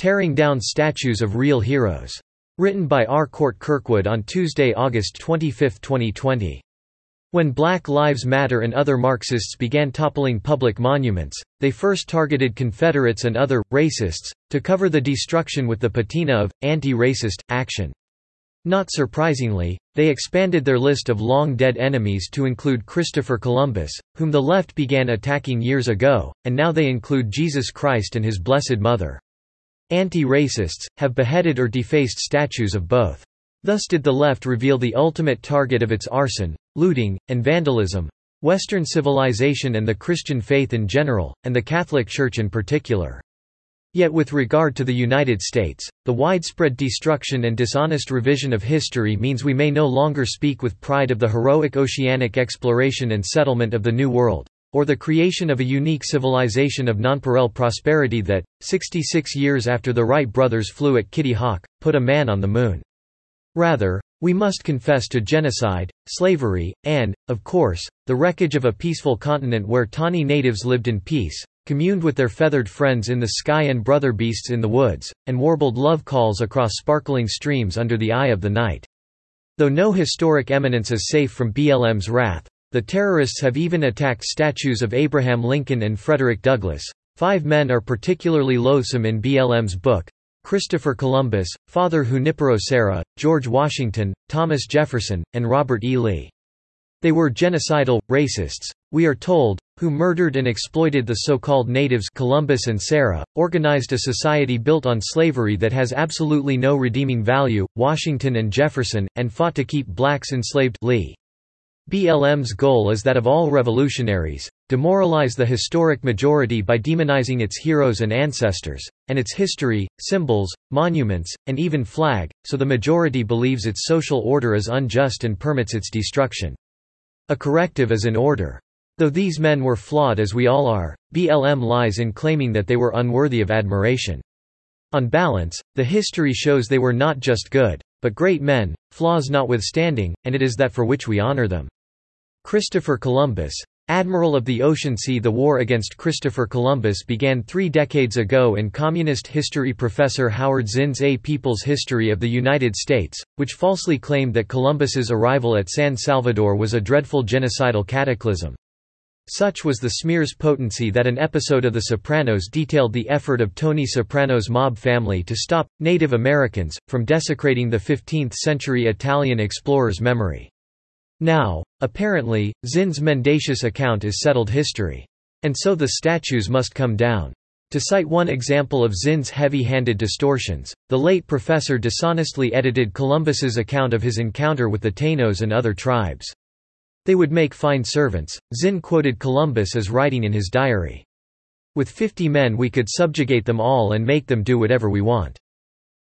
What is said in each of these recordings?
Tearing Down Statues of Real Heroes. Written by R. Cort Kirkwood on Tuesday, August 25, 2020. When Black Lives Matter and other Marxists began toppling public monuments, they first targeted Confederates and other racists to cover the destruction with the patina of anti-racist action. Not surprisingly, they expanded their list of long-dead enemies to include Christopher Columbus, whom the left began attacking years ago, and now they include Jesus Christ and his Blessed Mother. Anti-racists, have beheaded or defaced statues of both. Thus did the left reveal the ultimate target of its arson, looting, and vandalism Western civilization and the Christian faith in general, and the Catholic Church in particular. Yet with regard to the United States, the widespread destruction and dishonest revision of history means we may no longer speak with pride of the heroic oceanic exploration and settlement of the New World, or the creation of a unique civilization of nonpareil prosperity that, 66 years after the Wright brothers flew at Kitty Hawk, put a man on the moon. Rather, we must confess to genocide, slavery, and, of course, the wreckage of a peaceful continent where tawny natives lived in peace, communed with their feathered friends in the sky and brother beasts in the woods, and warbled love calls across sparkling streams under the eye of the night. Though no historic eminence is safe from BLM's wrath, the terrorists have even attacked statues of Abraham Lincoln and Frederick Douglass. Five men are particularly loathsome in BLM's book, Christopher Columbus, Father Junipero Serra, George Washington, Thomas Jefferson, and Robert E. Lee. They were genocidal, racists, we are told, who murdered and exploited the so-called natives Columbus and Serra, organized a society built on slavery that has absolutely no redeeming value, Washington and Jefferson, and fought to keep blacks enslaved Lee. BLM's goal is that of all revolutionaries, demoralize the historic majority by demonizing its heroes and ancestors, and its history, symbols, monuments, and even flag, so the majority believes its social order is unjust and permits its destruction. A corrective is in order. Though these men were flawed as we all are, BLM lies in claiming that they were unworthy of admiration. On balance, the history shows they were not just good, but great men, flaws notwithstanding, and it is that for which we honor them. Christopher Columbus, Admiral of the Ocean Sea The war against Christopher Columbus began three decades ago in communist history professor Howard Zinn's A People's History of the United States, which falsely claimed that Columbus's arrival at San Salvador was a dreadful genocidal cataclysm. Such was the smear's potency that an episode of The Sopranos detailed the effort of Tony Soprano's mob family to stop, Native Americans, from desecrating the 15th-century Italian explorer's memory. Now, apparently, Zinn's mendacious account is settled history. And so the statues must come down. To cite one example of Zinn's heavy-handed distortions, the late professor dishonestly edited Columbus's account of his encounter with the Taínos and other tribes. They would make fine servants, Zinn quoted Columbus as writing in his diary. With fifty men we could subjugate them all and make them do whatever we want.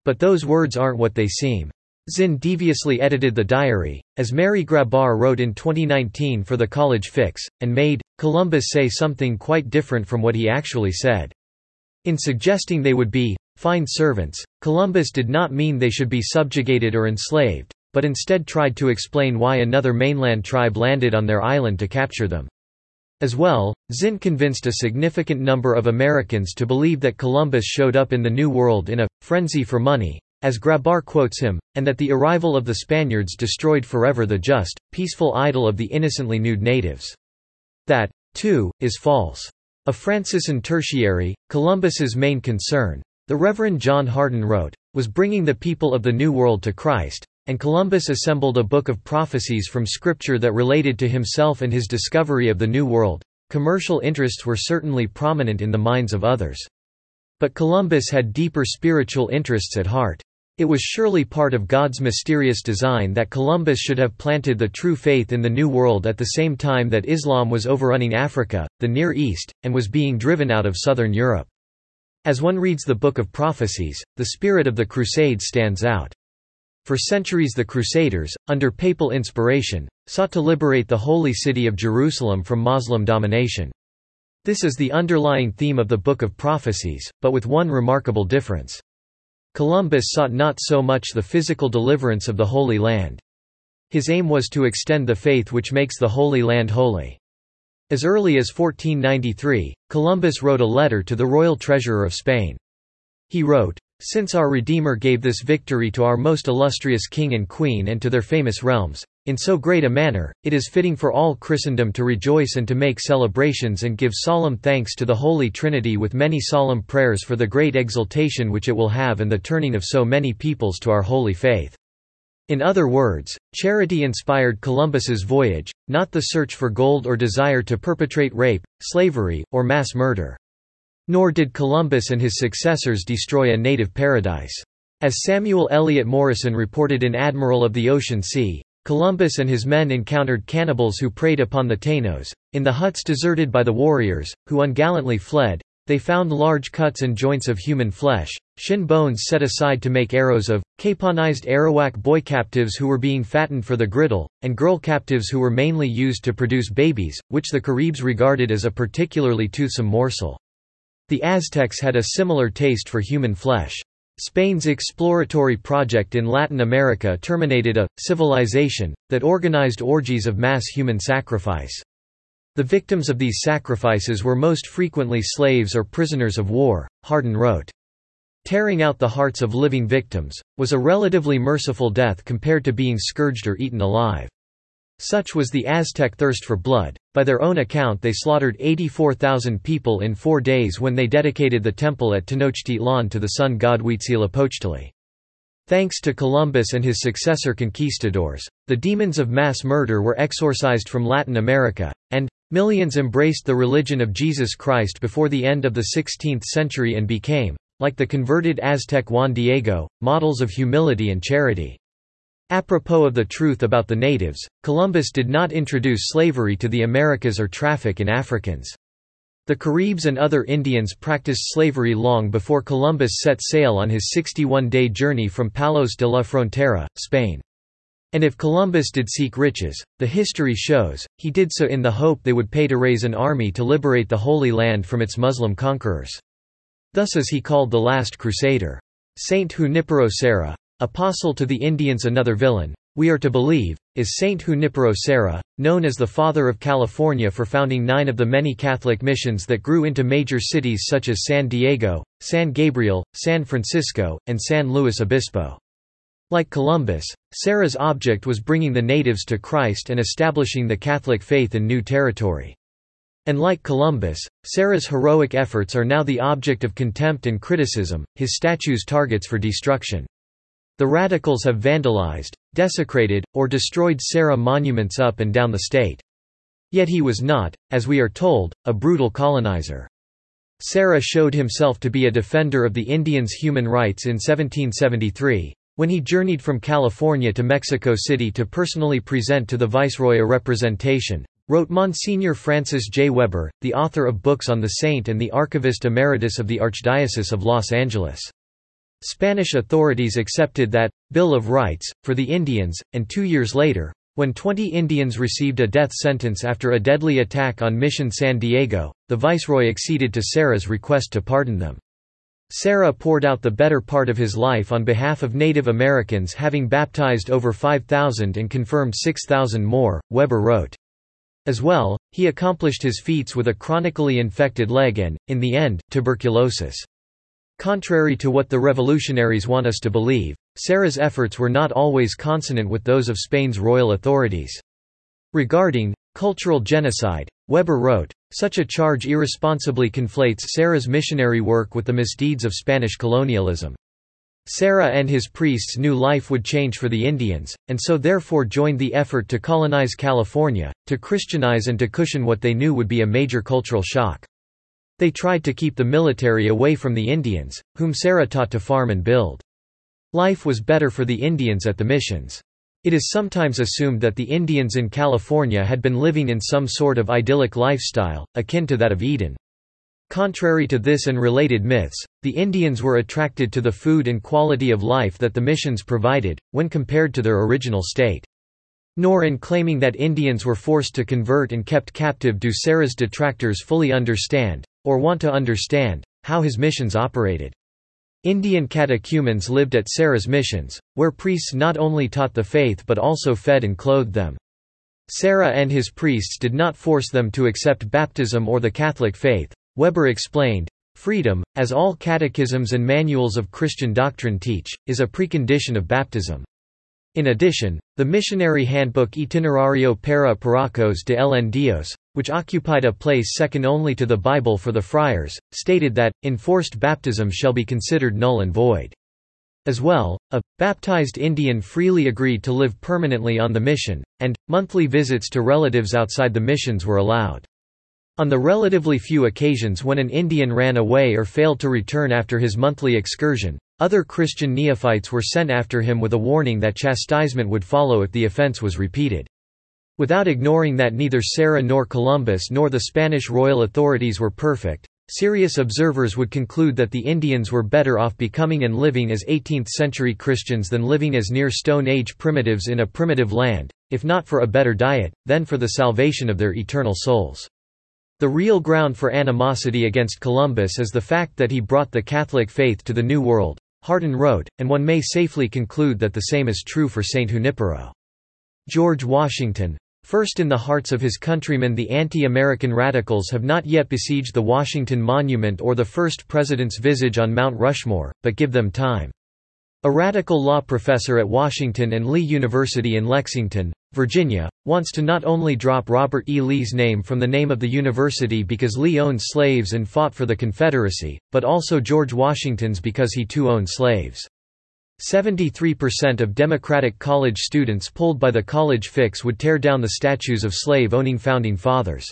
But those words aren't what they seem. Zinn deviously edited the diary, as Mary Grabar wrote in 2019 for the College Fix, and made Columbus say something quite different from what he actually said. In suggesting they would be fine servants, Columbus did not mean they should be subjugated or enslaved, but instead tried to explain why another mainland tribe landed on their island to capture them. As well, Zinn convinced a significant number of Americans to believe that Columbus showed up in the New World in a frenzy for money, as Grabar quotes him, and that the arrival of the Spaniards destroyed forever the just, peaceful idyll of the innocently nude natives. That, too, is false. A Franciscan tertiary, Columbus's main concern, the Reverend John Hardon wrote, was bringing the people of the New World to Christ, and Columbus assembled a book of prophecies from Scripture that related to himself and his discovery of the New World. Commercial interests were certainly prominent in the minds of others. But Columbus had deeper spiritual interests at heart. It was surely part of God's mysterious design that Columbus should have planted the true faith in the New World at the same time that Islam was overrunning Africa, the Near East, and was being driven out of southern Europe. As one reads the Book of Prophecies, the spirit of the Crusades stands out. For centuries the Crusaders, under papal inspiration, sought to liberate the holy city of Jerusalem from Muslim domination. This is the underlying theme of the Book of Prophecies, but with one remarkable difference. Columbus sought not so much the physical deliverance of the Holy Land. His aim was to extend the faith which makes the Holy Land holy. As early as 1493, Columbus wrote a letter to the royal treasurer of Spain. He wrote, since our Redeemer gave this victory to our most illustrious king and queen and to their famous realms, in so great a manner, it is fitting for all Christendom to rejoice and to make celebrations and give solemn thanks to the Holy Trinity with many solemn prayers for the great exultation which it will have and the turning of so many peoples to our holy faith. In other words, charity inspired Columbus's voyage, not the search for gold or desire to perpetrate rape, slavery, or mass murder. Nor did Columbus and his successors destroy a native paradise. As Samuel Eliot Morison reported in Admiral of the Ocean Sea, Columbus and his men encountered cannibals who preyed upon the Taínos. In the huts deserted by the warriors, who ungallantly fled, they found large cuts and joints of human flesh, shin bones set aside to make arrows of, caponized Arawak boy captives who were being fattened for the griddle, and girl captives who were mainly used to produce babies, which the Caribs regarded as a particularly toothsome morsel. The Aztecs had a similar taste for human flesh. Spain's exploratory project in Latin America terminated a civilization that organized orgies of mass human sacrifice. The victims of these sacrifices were most frequently slaves or prisoners of war, Hardon wrote. Tearing out the hearts of living victims, was a relatively merciful death compared to being scourged or eaten alive. Such was the Aztec thirst for blood. By their own account, they slaughtered 84,000 people in four days when they dedicated the temple at Tenochtitlan to the sun god Huitzilopochtli. Thanks to Columbus and his successor conquistadors, the demons of mass murder were exorcised from Latin America, and millions embraced the religion of Jesus Christ before the end of the 16th century and became, like the converted Aztec Juan Diego, models of humility and charity. Apropos of the truth about the natives, Columbus did not introduce slavery to the Americas or traffic in Africans. The Caribs and other Indians practiced slavery long before Columbus set sail on his 61-day journey from Palos de la Frontera, Spain. And if Columbus did seek riches, the history shows, he did so in the hope they would pay to raise an army to liberate the Holy Land from its Muslim conquerors. Thus is he called the last crusader. Saint Junipero Serra, Apostle to the Indians another villain, we are to believe, is Saint Junipero Serra, known as the Father of California for founding nine of the many Catholic missions that grew into major cities such as San Diego, San Gabriel, San Francisco, and San Luis Obispo. Like Columbus, Serra's object was bringing the natives to Christ and establishing the Catholic faith in new territory. And like Columbus, Serra's heroic efforts are now the object of contempt and criticism, his statues targets for destruction. The radicals have vandalized, desecrated, or destroyed Serra monuments up and down the state. Yet he was not, as we are told, a brutal colonizer. Serra showed himself to be a defender of the Indians' human rights in 1773, when he journeyed from California to Mexico City to personally present to the Viceroy a representation, wrote Monsignor Francis J. Weber, the author of books on the saint and the archivist emeritus of the Archdiocese of Los Angeles. Spanish authorities accepted that Bill of Rights, for the Indians, and two years later, when 20 Indians received a death sentence after a deadly attack on Mission San Diego, the viceroy acceded to Serra's request to pardon them. Serra poured out the better part of his life on behalf of Native Americans having baptized over 5,000 and confirmed 6,000 more, Weber wrote. As well, he accomplished his feats with a chronically infected leg and, in the end, tuberculosis. Contrary to what the revolutionaries want us to believe, Serra's efforts were not always consonant with those of Spain's royal authorities. Regarding cultural genocide, Weber wrote, such a charge irresponsibly conflates Serra's missionary work with the misdeeds of Spanish colonialism. Serra and his priests knew life would change for the Indians, and so therefore joined the effort to colonize California, to Christianize and to cushion what they knew would be a major cultural shock. They tried to keep the military away from the Indians, whom Serra taught to farm and build. Life was better for the Indians at the missions. It is sometimes assumed that the Indians in California had been living in some sort of idyllic lifestyle, akin to that of Eden. Contrary to this and related myths, the Indians were attracted to the food and quality of life that the missions provided, when compared to their original state. Nor in claiming that Indians were forced to convert and kept captive do Serra's detractors fully understand, or want to understand, how his missions operated. Indian catechumens lived at Serra's missions, where priests not only taught the faith but also fed and clothed them. Sarah and his priests did not force them to accept baptism or the Catholic faith. Weber explained, Freedom, as all catechisms and manuals of Christian doctrine teach, is a precondition of baptism. In addition, the missionary handbook Itinerario para Paracos de el Dios, which occupied a place second only to the Bible for the friars, stated that, enforced baptism shall be considered null and void. As well, a baptized Indian freely agreed to live permanently on the mission, and monthly visits to relatives outside the missions were allowed. On the relatively few occasions when an Indian ran away or failed to return after his monthly excursion, other Christian neophytes were sent after him with a warning that chastisement would follow if the offense was repeated. Without ignoring that neither Serra nor Columbus nor the Spanish royal authorities were perfect, serious observers would conclude that the Indians were better off becoming and living as 18th-century Christians than living as near Stone Age primitives in a primitive land, if not for a better diet, then for the salvation of their eternal souls. The real ground for animosity against Columbus is the fact that he brought the Catholic faith to the New World, Hardon wrote, and one may safely conclude that the same is true for Saint Junipero. George Washington, First in the hearts of his countrymen the anti-American radicals have not yet besieged the Washington Monument or the first president's visage on Mount Rushmore, but give them time. A radical law professor at Washington and Lee University in Lexington, Virginia, wants to not only drop Robert E. Lee's name from the name of the university because Lee owned slaves and fought for the Confederacy, but also George Washington's because he too owned slaves. 73% of Democratic college students polled by the College Fix would tear down the statues of slave-owning Founding Fathers.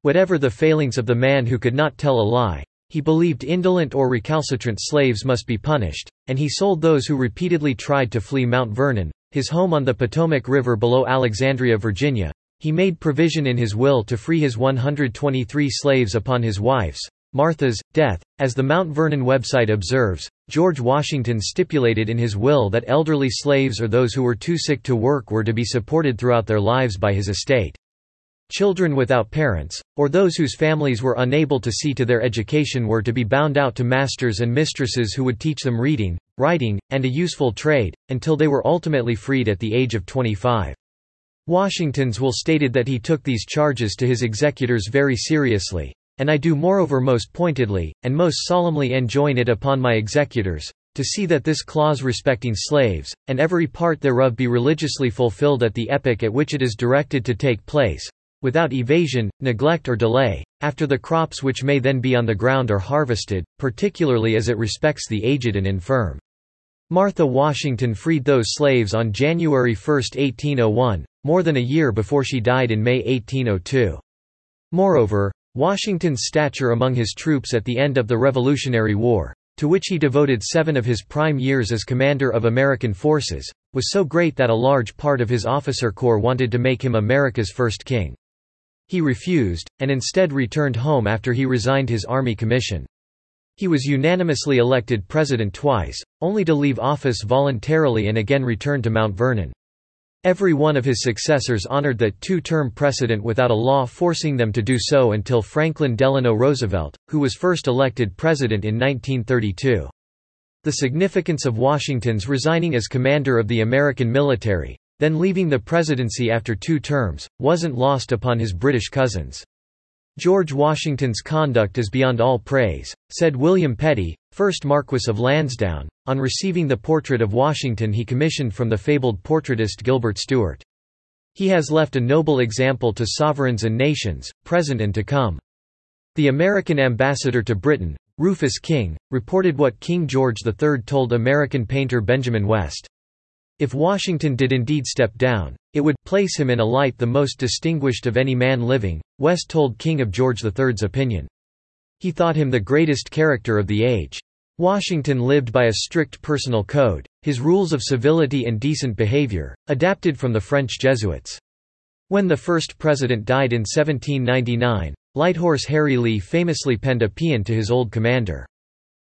Whatever the failings of the man who could not tell a lie, he believed indolent or recalcitrant slaves must be punished, and he sold those who repeatedly tried to flee Mount Vernon, his home on the Potomac River below Alexandria, Virginia. He made provision in his will to free his 123 slaves upon his wife's, Martha's, death. As the Mount Vernon website observes, George Washington stipulated in his will that elderly slaves or those who were too sick to work were to be supported throughout their lives by his estate. Children without parents, or those whose families were unable to see to their education were to be bound out to masters and mistresses who would teach them reading, writing, and a useful trade, until they were ultimately freed at the age of 25. Washington's will stated that he took these charges to his executors very seriously, and I do moreover most pointedly, and most solemnly enjoin it upon my executors, to see that this clause respecting slaves, and every part thereof be religiously fulfilled at the epoch at which it is directed to take place, without evasion, neglect or delay, after the crops which may then be on the ground are harvested, particularly as it respects the aged and infirm. Martha Washington freed those slaves on January 1, 1801, more than a year before she died in May 1802. Moreover, Washington's stature among his troops at the end of the Revolutionary War, to which he devoted seven of his prime years as commander of American forces, was so great that a large part of his officer corps wanted to make him America's first king. He refused, and instead returned home after he resigned his army commission. He was unanimously elected president twice, only to leave office voluntarily and again return to Mount Vernon. Every one of his successors honored that two-term precedent without a law forcing them to do so until Franklin Delano Roosevelt, who was first elected president in 1932. The significance of Washington's resigning as commander of the American military, then leaving the presidency after two terms, wasn't lost upon his British cousins. George Washington's conduct is beyond all praise, said William Petty, 1st Marquess of Lansdowne, on receiving the portrait of Washington he commissioned from the fabled portraitist Gilbert Stuart. He has left a noble example to sovereigns and nations, present and to come. The American ambassador to Britain, Rufus King, reported what King George III told American painter Benjamin West. If Washington did indeed step down, it would place him in a light the most distinguished of any man living, West told King of George III's opinion. He thought him the greatest character of the age. Washington lived by a strict personal code, his rules of civility and decent behavior, adapted from the French Jesuits. When the first president died in 1799, Lighthorse Harry Lee famously penned a paean to his old commander.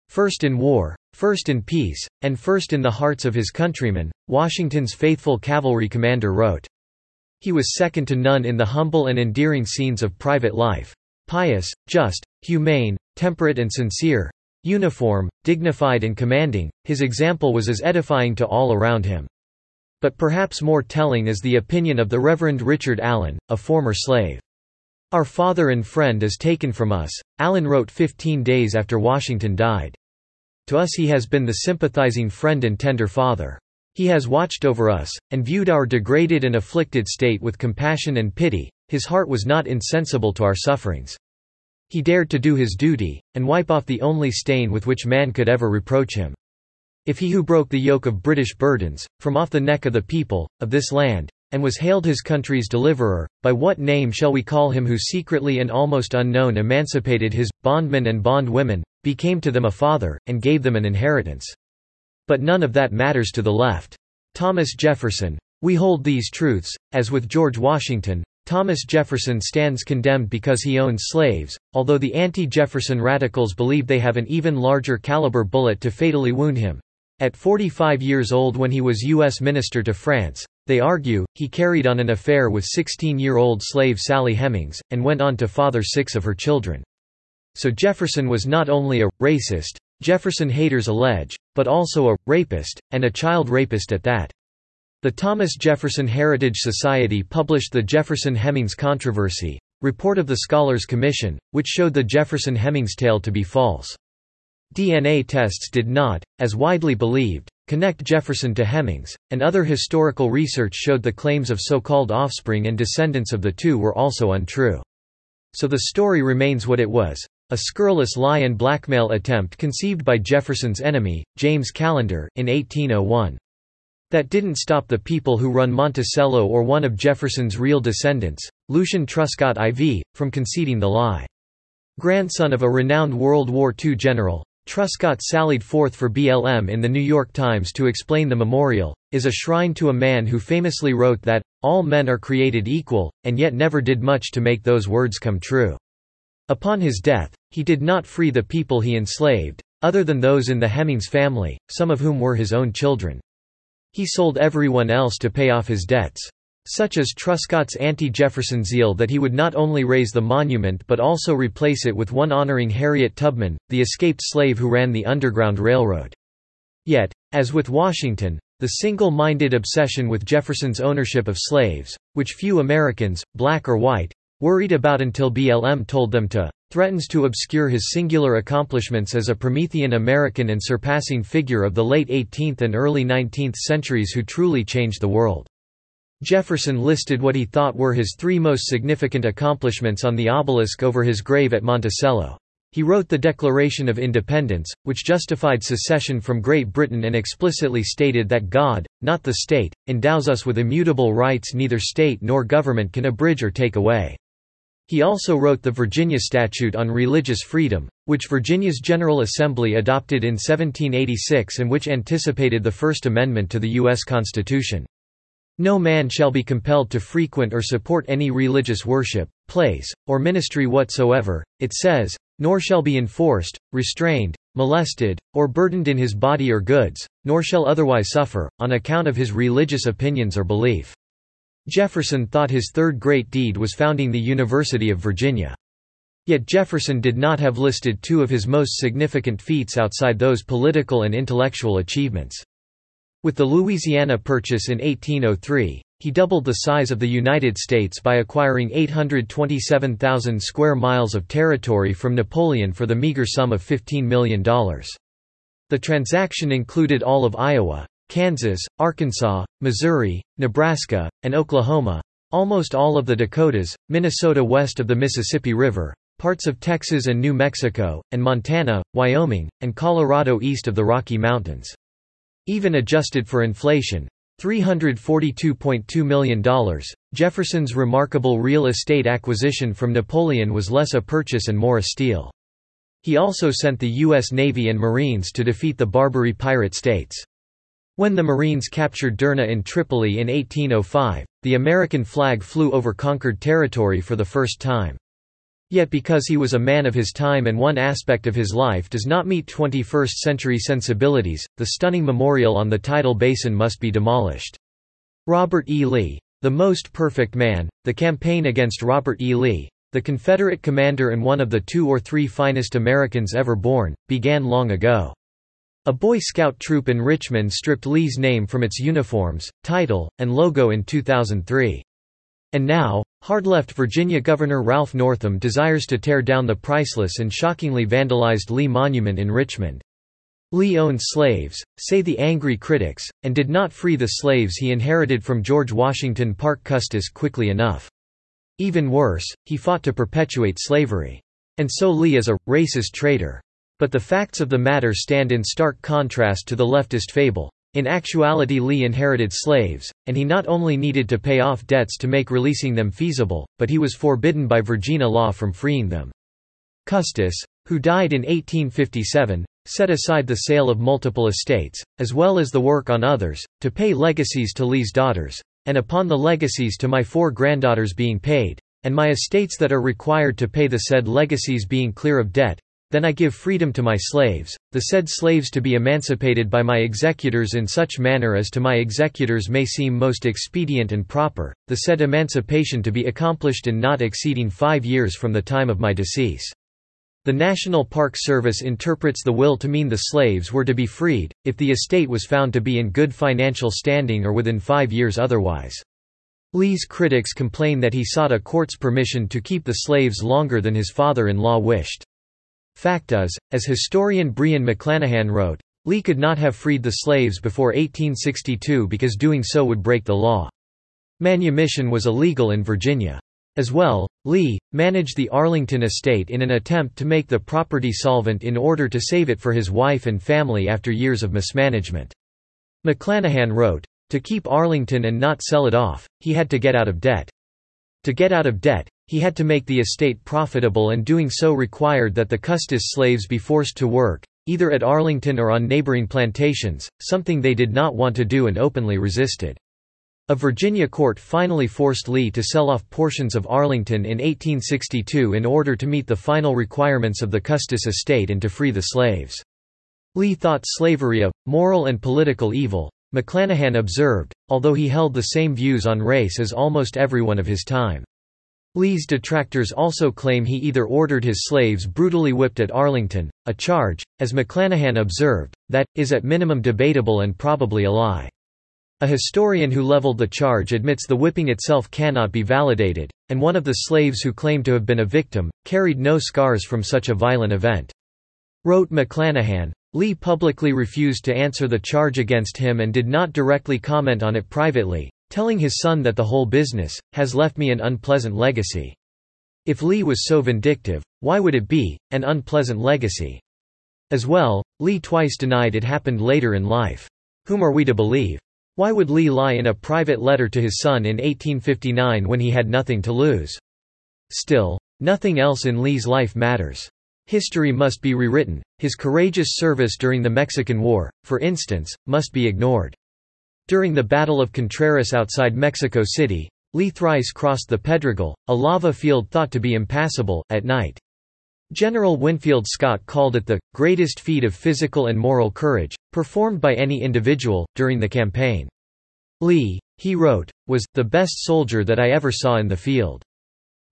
First in war, First in peace, and first in the hearts of his countrymen, Washington's faithful cavalry commander wrote. He was second to none in the humble and endearing scenes of private life. Pious, just, humane, temperate and sincere, uniform, dignified and commanding, his example was as edifying to all around him. But perhaps more telling is the opinion of the Reverend Richard Allen, a former slave. Our father and friend is taken from us, Allen wrote 15 days after Washington died. To us he has been the sympathizing friend and tender father. He has watched over us, and viewed our degraded and afflicted state with compassion and pity, his heart was not insensible to our sufferings. He dared to do his duty, and wipe off the only stain with which man could ever reproach him. If he who broke the yoke of British burdens, from off the neck of the people, of this land, and was hailed his country's deliverer, by what name shall we call him who secretly and almost unknown emancipated his, bondmen and bondwomen, became to them a father, and gave them an inheritance. But none of that matters to the left. Thomas Jefferson. We hold these truths, as with George Washington, Thomas Jefferson stands condemned because he owns slaves, although the anti-Jefferson radicals believe they have an even larger caliber bullet to fatally wound him. At 45 years old when he was U.S. Minister to France, they argue, he carried on an affair with 16-year-old slave Sally Hemings, and went on to father six of her children. So Jefferson was not only a racist, Jefferson haters allege, but also a rapist, and a child rapist at that. The Thomas Jefferson Heritage Society published the Jefferson-Hemings controversy, report of the Scholars Commission, which showed the Jefferson-Hemings tale to be false. DNA tests did not, as widely believed, connect Jefferson to Hemings, and other historical research showed the claims of so-called offspring and descendants of the two were also untrue. So the story remains what it was, a scurrilous lie and blackmail attempt conceived by Jefferson's enemy, James Callender, in 1801. That didn't stop the people who run Monticello or one of Jefferson's real descendants, Lucian Truscott IV, from conceding the lie. Grandson of a renowned World War II general, Truscott sallied forth for BLM in the New York Times to explain the memorial, is a shrine to a man who famously wrote that, all men are created equal, and yet never did much to make those words come true. Upon his death, he did not free the people he enslaved, other than those in the Hemings family, some of whom were his own children. He sold everyone else to pay off his debts. Such as Truscott's anti-Jefferson zeal that he would not only raze the monument but also replace it with one honoring Harriet Tubman, the escaped slave who ran the Underground Railroad. Yet, as with Washington, the single-minded obsession with Jefferson's ownership of slaves, which few Americans, black or white, worried about until BLM told them to, threatens to obscure his singular accomplishments as a Promethean American and surpassing figure of the late 18th and early 19th centuries who truly changed the world. Jefferson listed what he thought were his three most significant accomplishments on the obelisk over his grave at Monticello. He wrote the Declaration of Independence, which justified secession from Great Britain and explicitly stated that God, not the state, endows us with immutable rights neither state nor government can abridge or take away. He also wrote the Virginia Statute on Religious Freedom, which Virginia's General Assembly adopted in 1786 and which anticipated the First Amendment to the U.S. Constitution. No man shall be compelled to frequent or support any religious worship, place, or ministry whatsoever, it says, nor shall be enforced, restrained, molested, or burdened in his body or goods, nor shall otherwise suffer, on account of his religious opinions or belief. Jefferson thought his third great deed was founding the University of Virginia. Yet Jefferson did not have listed two of his most significant feats outside those political and intellectual achievements. With the Louisiana Purchase in 1803, he doubled the size of the United States by acquiring 827,000 square miles of territory from Napoleon for the meager sum of $15 million. The transaction included all of Iowa, Kansas, Arkansas, Missouri, Nebraska, and Oklahoma, almost all of the Dakotas, Minnesota west of the Mississippi River, parts of Texas and New Mexico, and Montana, Wyoming, and Colorado east of the Rocky Mountains. Even adjusted for inflation, $342.2 million, Jefferson's remarkable real estate acquisition from Napoleon was less a purchase and more a steal. He also sent the U.S. Navy and Marines to defeat the Barbary pirate states. When the Marines captured Derna in Tripoli in 1805, the American flag flew over conquered territory for the first time. Yet because he was a man of his time and one aspect of his life does not meet 21st-century sensibilities, the stunning memorial on the tidal basin must be demolished. Robert E. Lee. The Most Perfect Man, The Campaign Against Robert E. Lee, the Confederate commander and one of the two or three finest Americans ever born, began long ago. A Boy Scout troop in Richmond stripped Lee's name from its uniforms, title, and logo in 2003. And now, hard-left Virginia Governor Ralph Northam desires to tear down the priceless and shockingly vandalized Lee Monument in Richmond. Lee owned slaves, say the angry critics, and did not free the slaves he inherited from George Washington Parke Custis quickly enough. Even worse, he fought to perpetuate slavery. And so Lee is a racist traitor. But the facts of the matter stand in stark contrast to the leftist fable. In actuality Lee inherited slaves, and he not only needed to pay off debts to make releasing them feasible, but he was forbidden by Virginia law from freeing them. Custis, who died in 1857, set aside the sale of multiple estates, as well as the work on others, to pay legacies to Lee's daughters, and upon the legacies to my four granddaughters being paid, and my estates that are required to pay the said legacies being clear of debt, then I give freedom to my slaves, the said slaves to be emancipated by my executors in such manner as to my executors may seem most expedient and proper, the said emancipation to be accomplished in not exceeding five years from the time of my decease. The National Park Service interprets the will to mean the slaves were to be freed, if the estate was found to be in good financial standing or within five years otherwise. Lee's critics complain that he sought a court's permission to keep the slaves longer than his father-in-law wished. Fact is, as historian Brion McClanahan wrote, Lee could not have freed the slaves before 1862 because doing so would break the law. Manumission was illegal in Virginia. As well, Lee, managed the Arlington estate in an attempt to make the property solvent in order to save it for his wife and family after years of mismanagement. McClanahan wrote, To keep Arlington and not sell it off, he had to get out of debt. To get out of debt, he had to make the estate profitable and doing so required that the Custis slaves be forced to work, either at Arlington or on neighboring plantations, something they did not want to do and openly resisted. A Virginia court finally forced Lee to sell off portions of Arlington in 1862 in order to meet the final requirements of the Custis estate and to free the slaves. Lee thought slavery a moral and political evil, McClanahan observed, although he held the same views on race as almost everyone of his time. Lee's detractors also claim he either ordered his slaves brutally whipped at Arlington, a charge, as McClanahan observed, that, is at minimum debatable and probably a lie. A historian who leveled the charge admits the whipping itself cannot be validated, and one of the slaves who claimed to have been a victim, carried no scars from such a violent event. Wrote McClanahan, Lee publicly refused to answer the charge against him and did not directly comment on it privately, telling his son that the whole business, has left me an unpleasant legacy. If Lee was so vindictive, why would it be, an unpleasant legacy? As well, Lee twice denied it happened later in life. Whom are we to believe? Why would Lee lie in a private letter to his son in 1859 when he had nothing to lose? Still, nothing else in Lee's life matters. History must be rewritten, his courageous service during the Mexican War, for instance, must be ignored. During the Battle of Contreras outside Mexico City, Lee thrice crossed the Pedregal, a lava field thought to be impassable, at night. General Winfield Scott called it the greatest feat of physical and moral courage, performed by any individual, during the campaign. Lee, he wrote, was, the best soldier that I ever saw in the field.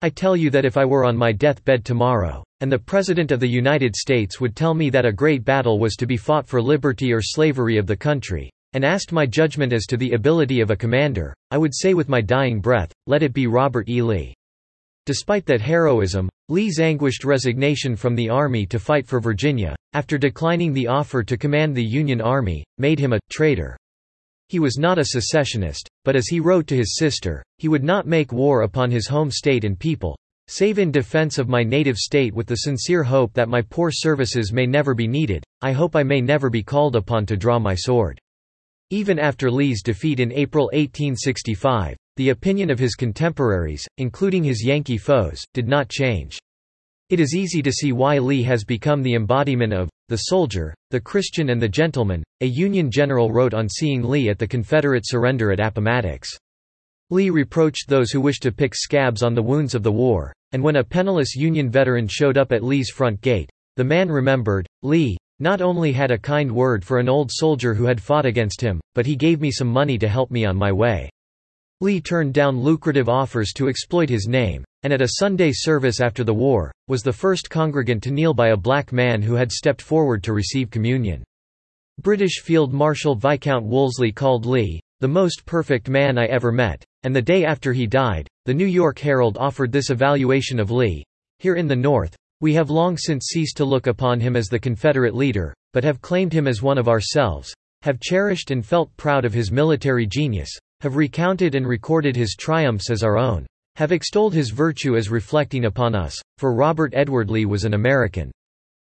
I tell you that if I were on my deathbed tomorrow, and the President of the United States would tell me that a great battle was to be fought for liberty or slavery of the country, and asked my judgment as to the ability of a commander, I would say with my dying breath, let it be Robert E. Lee. Despite that heroism, Lee's anguished resignation from the Army to fight for Virginia, after declining the offer to command the Union Army, made him a traitor. He was not a secessionist, but as he wrote to his sister, he would not make war upon his home state and people, save in defense of my native state with the sincere hope that my poor services may never be needed, I hope I may never be called upon to draw my sword. Even after Lee's defeat in April 1865, the opinion of his contemporaries, including his Yankee foes, did not change. It is easy to see why Lee has become the embodiment of the soldier, the Christian and the gentleman, a Union general wrote on seeing Lee at the Confederate surrender at Appomattox. Lee reproached those who wished to pick scabs on the wounds of the war, and when a penniless Union veteran showed up at Lee's front gate, the man remembered, Lee, not only had a kind word for an old soldier who had fought against him, but he gave me some money to help me on my way. Lee turned down lucrative offers to exploit his name, and at a Sunday service after the war, was the first congregant to kneel by a black man who had stepped forward to receive communion. British Field Marshal Viscount Wolseley called Lee, the most perfect man I ever met, and the day after he died, the New York Herald offered this evaluation of Lee. Here in the North, we have long since ceased to look upon him as the Confederate leader, but have claimed him as one of ourselves, have cherished and felt proud of his military genius, have recounted and recorded his triumphs as our own, have extolled his virtue as reflecting upon us, for Robert Edward Lee was an American.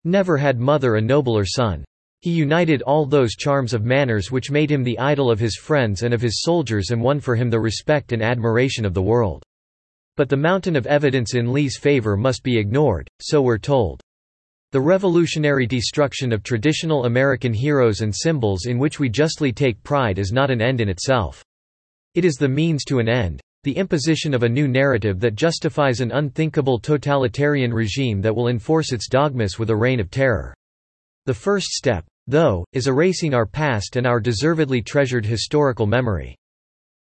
Never had mother a nobler son. He united all those charms of manners which made him the idol of his friends and of his soldiers and won for him the respect and admiration of the world. But the mountain of evidence in Lee's favor must be ignored, so we're told. The revolutionary destruction of traditional American heroes and symbols in which we justly take pride is not an end in itself. It is the means to an end, the imposition of a new narrative that justifies an unthinkable totalitarian regime that will enforce its dogmas with a reign of terror. The first step, though, is erasing our past and our deservedly treasured historical memory.